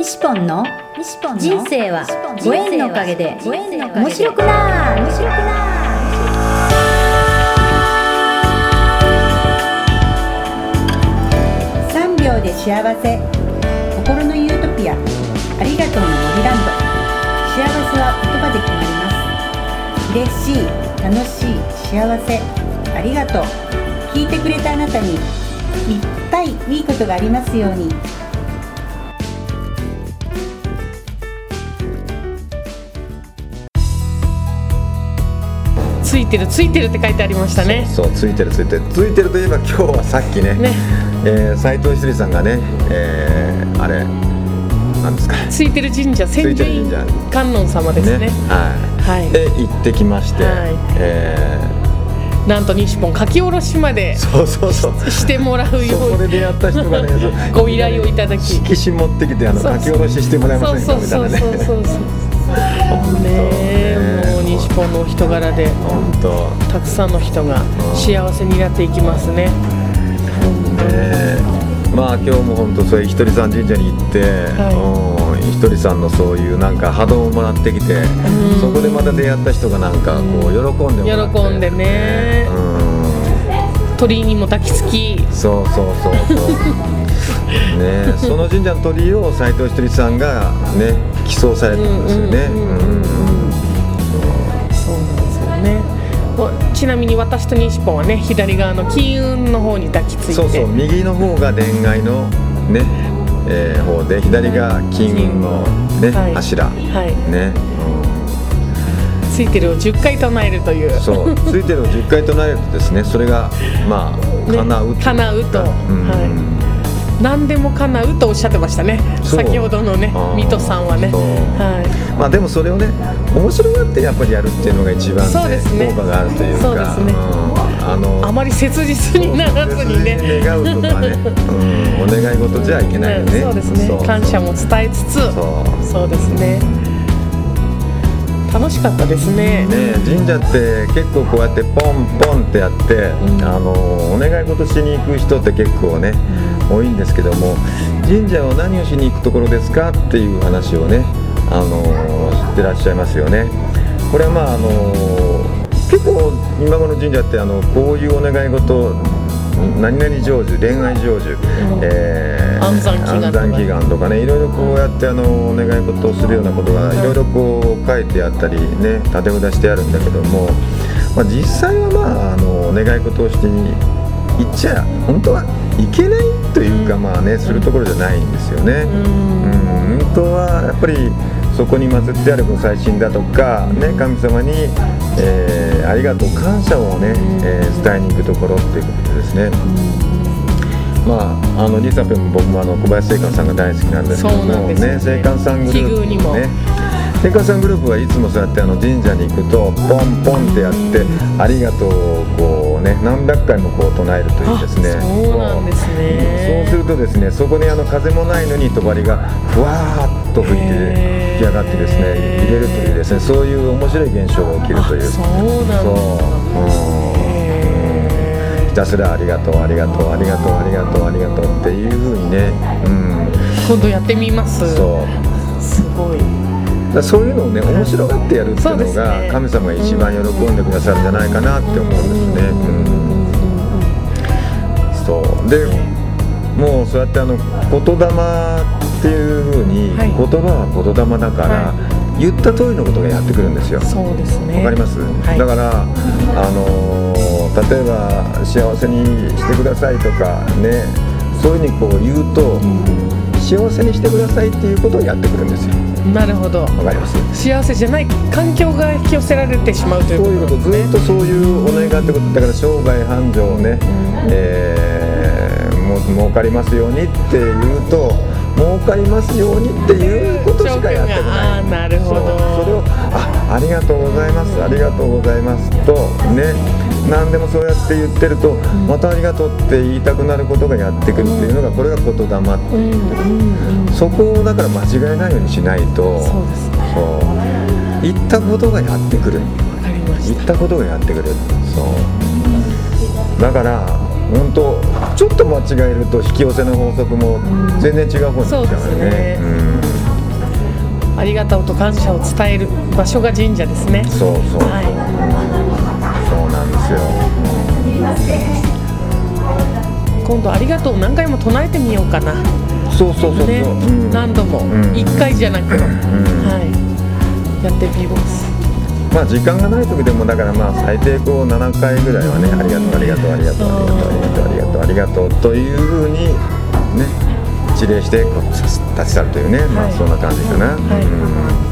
西ポンの人生はご縁のおかげで面白くな面白くな3秒で幸せ。心のユートピア。ありがとうの森ランド幸せは言葉で決まります。嬉しい楽しい幸せ。ありがとう。聞いてくれたあなたにいっぱいいいことがありますようにてるついてるって書いてありましたね。そうついてるついてる。ついてるといえば今日はさっきねね。えー斉藤ひとりさんがね、えーあれなんですか？ついてる神社千住院る神社観音様ですね。はい、はい。で行ってきまして、はい。えなんと西本書き下ろしまでーそうそうそう。してもらうよそうこで出会った人がねそう ご依頼をいただき。色紙持ってきてあのそう書き下ろししてもらえませんか？そうみたいなねそうそう。そうそうね。えもう西本のお人柄で本当たくさんの人が幸せになっていきますね。ねまあ今日も本当そういうひとりさん神社に行って、うんひとりさんのそういうなんか波動をもらってきて、そこでまた出会った人がなんかこう喜んでもらって喜んでね。うん。鳥居にも抱きつき。そうそうそうそう。ねその神社の鳥居を斎藤ひとりさんがね寄贈されたんですよね。うんうん。うんちなみに私と西本はね左側の金運の方に抱きついて。そうそう右の方が恋愛のね、えー方で左が金運のね、はい。柱。はい。ね、ついてるを10回唱えるという。うんそう。ついてるを10回唱えるとですねそれがまあ ね。叶うというか。叶うと。うん。は何でも叶うとおっしゃってましたね。先ほどのね水戸さんはね。はまあでもそれをね面白がってやっぱりやるっていうのが一番、ねそうですね。効果があるというか。そうですね。うん。あのいあまり切実にならずにね。願うとかね、うん、お願い事じゃいけないよね、ねそうですね。感謝も伝えつつ。そうですね楽しかったですね。ね神社って結構こうやってポンポンってやって、ん。あのお願い事しに行く人って結構ね、多いんですけども神社は何をしに行くところですかっていう話をね、あの知ってらっしゃいますよね。これはまああの結構今頃の神社ってあのこういうお願い事何々成就恋愛成就、えー安産祈願とかね。いろいろこうやってあのお願い事をするようなことがいろいろこう書いてあったりね立て札してあるんだけども、まあ、実際はまああのお願い事をして行っちゃ本当はいけないというか、まあねするところじゃないんですよね。うん。本当はやっぱりそこに祀ってあるご祭神だとか、ね、神様に、えーありがとう感謝をね、えー伝えに行くところっていうことですね。まあ、あのリサペも僕もあの小林聖寛さんが大好きなんですけどもね。ね聖寛さんグループね。聖寛さんグループはいつもそうやってあの神社に行くとポンポンってやって「ありがとう」をこうね何百回もこう唱えるというですね。あそうなんですね。そうするとですねそこにあの風もないのに帳がふわーっと吹いて吹き上がってですね入れるというですねそういう面白い現象が起きるという。あそうなんだそう。うん。へひたすらありがとうありがとうありがとうありがとうありがとうっていうふうにね、うん、ー今度やってみます。そう。すごいだそういうのをね面白がってやるっていうのが神様が一番喜んでくださるんじゃないかなって思うんですね。うんそう。でもうそうやってあの言霊っていうふうに、はい。言葉は言霊だから、は言った通りのことがやってくるんですよ。そうですね。わかります、はい。だから、あのー例えば幸せにしてくださいとかねそういうふうにこう言うと、幸せにしてくださいっていうことをやってくるんですよ。なるほど。わかります？幸せじゃない環境が引き寄せられてしまうといそういううここととずっとそういうお願いってこと。だから商売繁盛ね、えーもう儲かりますようにって言うと儲かりますようにっていうことしかやってこない。なるほど。それをあありがとうございます。ありがとうございますとね何でもそうやって言ってると、またありがとうって言いたくなることがやってくるっていうのがこれが言霊っていう、そこをだから間違えないようにしないと。そうですね。そう。言ったことがやってくる。言ったことがやってくる。そう。だから本当ちょっと間違えると引き寄せの法則も全然違う方に行っちゃうよね。そうん。ありがとうと感謝を伝える場所が神社ですね。そうそう。はいですよ。今度ありがとう何回も唱えてみようかな。そうそうそうそう、ね、うん。何度も、うん。一回じゃなく、ん。はい。やってみます。まあ時間がない時でもだからまあ最低こう7回ぐらいはねありがとうありがとうありがとうありがとうありがとうありがとうありがとうというふうにね指令して立ち去るというね、まはいあそんな感じかな、はいうん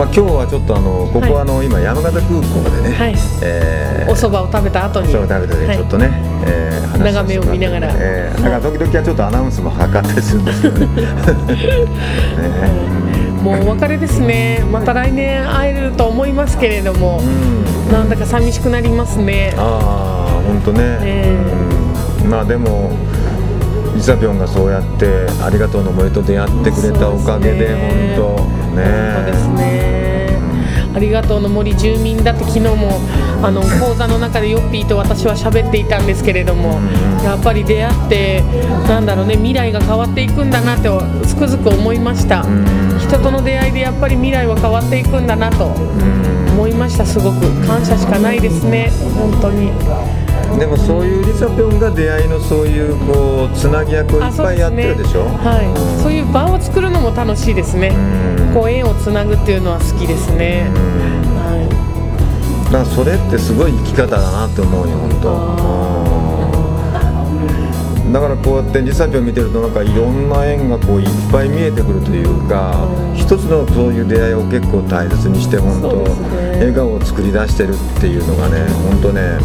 まあ今日はちょっとあのここはあの、今山形空港でね、はい。えーお蕎麦を食べた後にそう食べちょっとね、えー話眺めを見ながら。えーだから時々はちょっとアナウンスも図ったりするんですけどね。ね もうお別れですね。また来年会えると思いますけれども、うん。なんだか寂しくなりますね。ああ本当ね、え。うん。まあでもリサピョンがそうやって「ありがとうの森」と出会ってくれたおかげでね。本当。ね本当ですねありがとうの森住民だって昨日もあの講座の中でヨッピーと私は喋っていたんですけれども、うんやっぱり出会ってなんだろうね未来が変わっていくんだなってつくづく思いました、うん。人との出会いでやっぱり未来は変わっていくんだなとうん思いました。すごく感謝しかないですね本当にでもそういうリサピョンが出会いのそういうこうつなぎ役をいっぱいやってるでしょ？はい、そういう場を作るのも楽しいですね、うん。こう縁をつなぐっていうのは好きですね、うん。はだからそれってすごい生き方だなって思うよ本当だからこうやってリサピを見てるとなんかいろんな縁がこういっぱい見えてくるというか一つのそういう出会いを結構大切にして本当ね。笑顔を作り出してるっていうのがね本当ね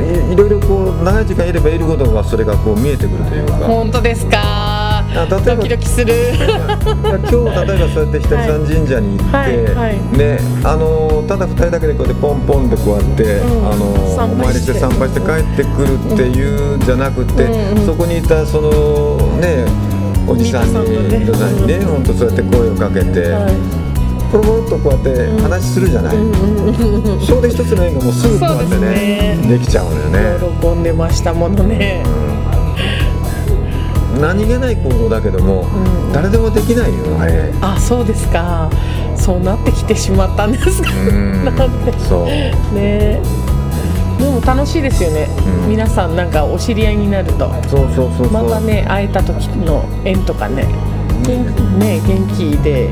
いいろいろこう長い時間いればいるほどがそれがこう見えてくるというか。い、本当ですか？ドキドキする。今日例えばそうやってひとりさん神社に行って、はいはい。ねあのただ2人だけでこうやってポンポンでこうやって、うん。あのお参りして参拝して帰ってくるっていうんじゃなくて、うんうんそこにいたそのねおじさんにミトさんとね。ミトさんにね本当そうやって声をかけて、はいポロポロっとこうやって話するじゃない、それで一つの縁がもうすぐこうやってねできちゃうのよね。喜んでましたものね、何気ない行動だけども、ん。誰でもできないよあれ。あそうですか。そうなってきてしまったんですか。うん。なんて。そう。ね。でも楽しいですよね、うん。皆さんなんかお知り合いになると。そうそうそうそう。またね会えた時の縁とかね。元ね元気で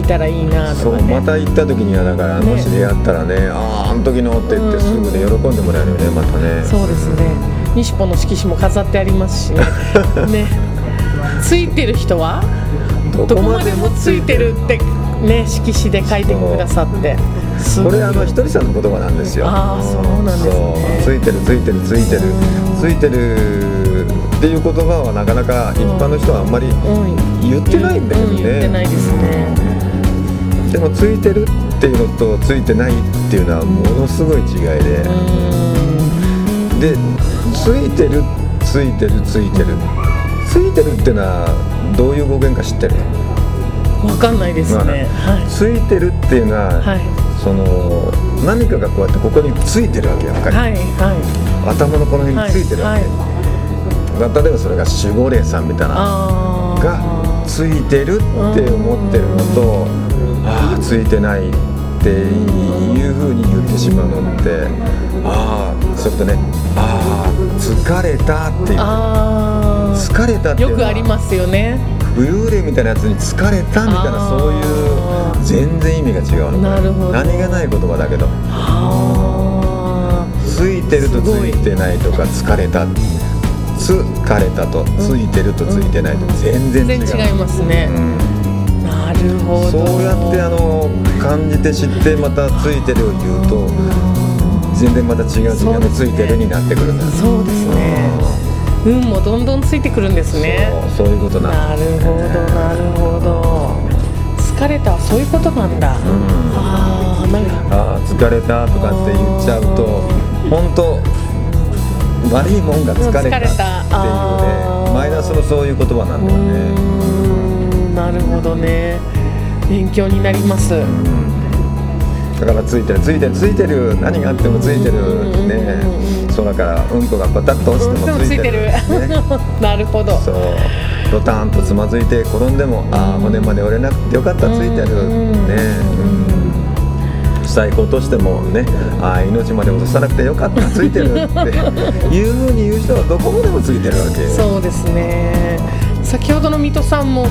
いたらいいなとかねそうまた行った時にはだから、ねもし出会ったらねあああの時のって言ってすぐで喜んでもらえるよねまたね。そうですね。西ポの色紙も飾ってありますしね。ね。ついてる人は？どこまでもついてるってね色紙で書いてくださって。これあのひとりさんの言葉なんですよ。あーそうなんですね。ついてるついてるついてる。ついてるっていう言葉はなかなか一般の人はあんまりうん。言ってないんだけどうん言ってないねですねでもついてるっていうのとついてないっていうのはものすごい違いで。うでついてるついてるついてる。ついてるっていうのはどういう語源か知ってる？んわかんないですね。はついてるっていうのは、いはい。その何かがこうやってここについてるわけやっぱり、はいは頭のこの辺についてるわけ、はいまあ例えばそれが守護霊さんみたいながついてるって思ってるのとああついてないっていうふうに言ってしまうのってああそれとねああ疲れたっていう。疲れたっていうよくありますよね。幽霊みたいなやつに疲れたみたいなそういう全然意味が違うのな。るほど。何気ない言葉だけど。あ。ついてるとついてないとか疲れた。疲れたと。ついてるとついてないと。全ー然違う、全然違いますね、うんなるほど。そうやってあの感じて知ってまたついてるを言うと全然また違う次元のついてるになってくるんだ。そうですね。運もどんどんついてくるんですね。そうそういうことなのなるほどなるほど。疲れたはそういうことなんだ、ああなんか。ああ疲れたとかって言っちゃうと本当悪いもんが疲れたっていうねマイナスのそういう言葉なんだようねなるほどね。勉強になります、だからついてるついてるついてる。何があってもついてる。ね。空からうんこがパタッと落ちてでももついてる。ね。なるほど。そう。ドタンとつまずいて転んでもああ骨まで折れなくてよかったついてる。うんね。うん。最高としてもねああ命まで落とさなくてよかったついてる。っていうふうに言う人はどこまでもついてるわけ。そうですね。先ほどの水戸さんも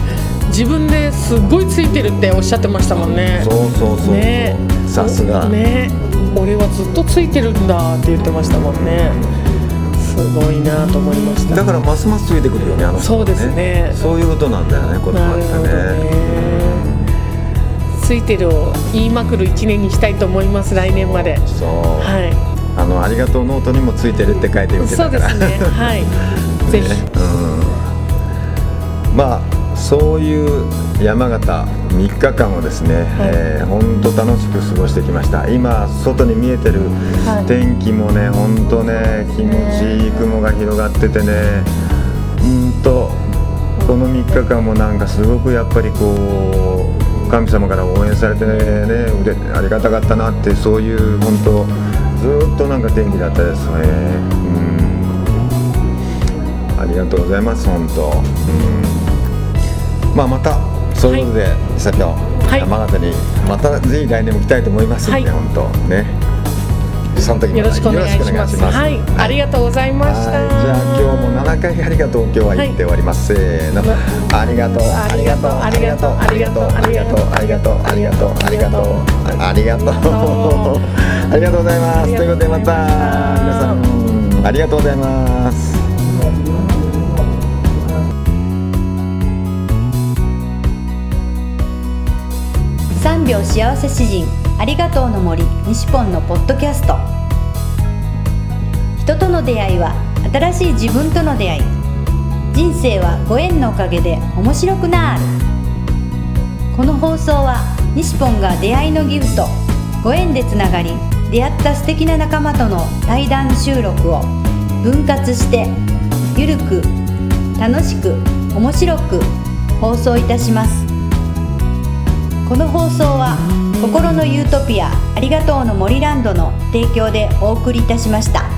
自分ですごいついてるっておっしゃってましたもんね。そうそうそうね。さすが。ね。俺はずっとついてるんだって言ってましたもんね。すごいなと思いました。だからますますついてくるよねあの人はそうですね。そういうことなんだよねこのなるほど話はね。ねついてるを言いまくる一年にしたいと思います来年まで。そう、はあのありがとうノートにもついてるって書いてみいてたから。そうですね。はい。ぜひ。うん。まあそういう山形3日間をですね、えー、本当楽しく過ごしてきました。今外に見えてるはい。天気もね本当ね気持ちいい雲が広がっててねうんとこの3日間もなんかすごくやっぱりこう神様から応援されてね腕ありがたかったなってそういう本当ずっとなんか天気だったですね。うん。ありがとうございます本当。うんまあまたそういうことで、さきょはい。山形にまたぜひ来年も来たいと思いますんで、はい。本当ね。その時もよろしくお願いします。はい、ありがとうございました。はい。じゃあ今日も7回ありがとう今日は言って終わります、せーの。ありがとう。ありがとう。ありがとう。ありがとう。ありがとう。ありがとう。ありがとう。ありがとう。ありがとう。ありがとうございます。ということでまた皆さんありがとうございます秒幸せ詩人ありがとうの森西ポンのポッドキャスト。人との出会いは新しい自分との出会い。人生はご縁のおかげで面白くなる。この放送は西ポンが出会いのギフトご縁でつながり出会った素敵な仲間との対談収録を分割してゆるく楽しく面白く放送いたします。この放送は心のユートピアありがとうの森ランドの提供でお送りいたしました。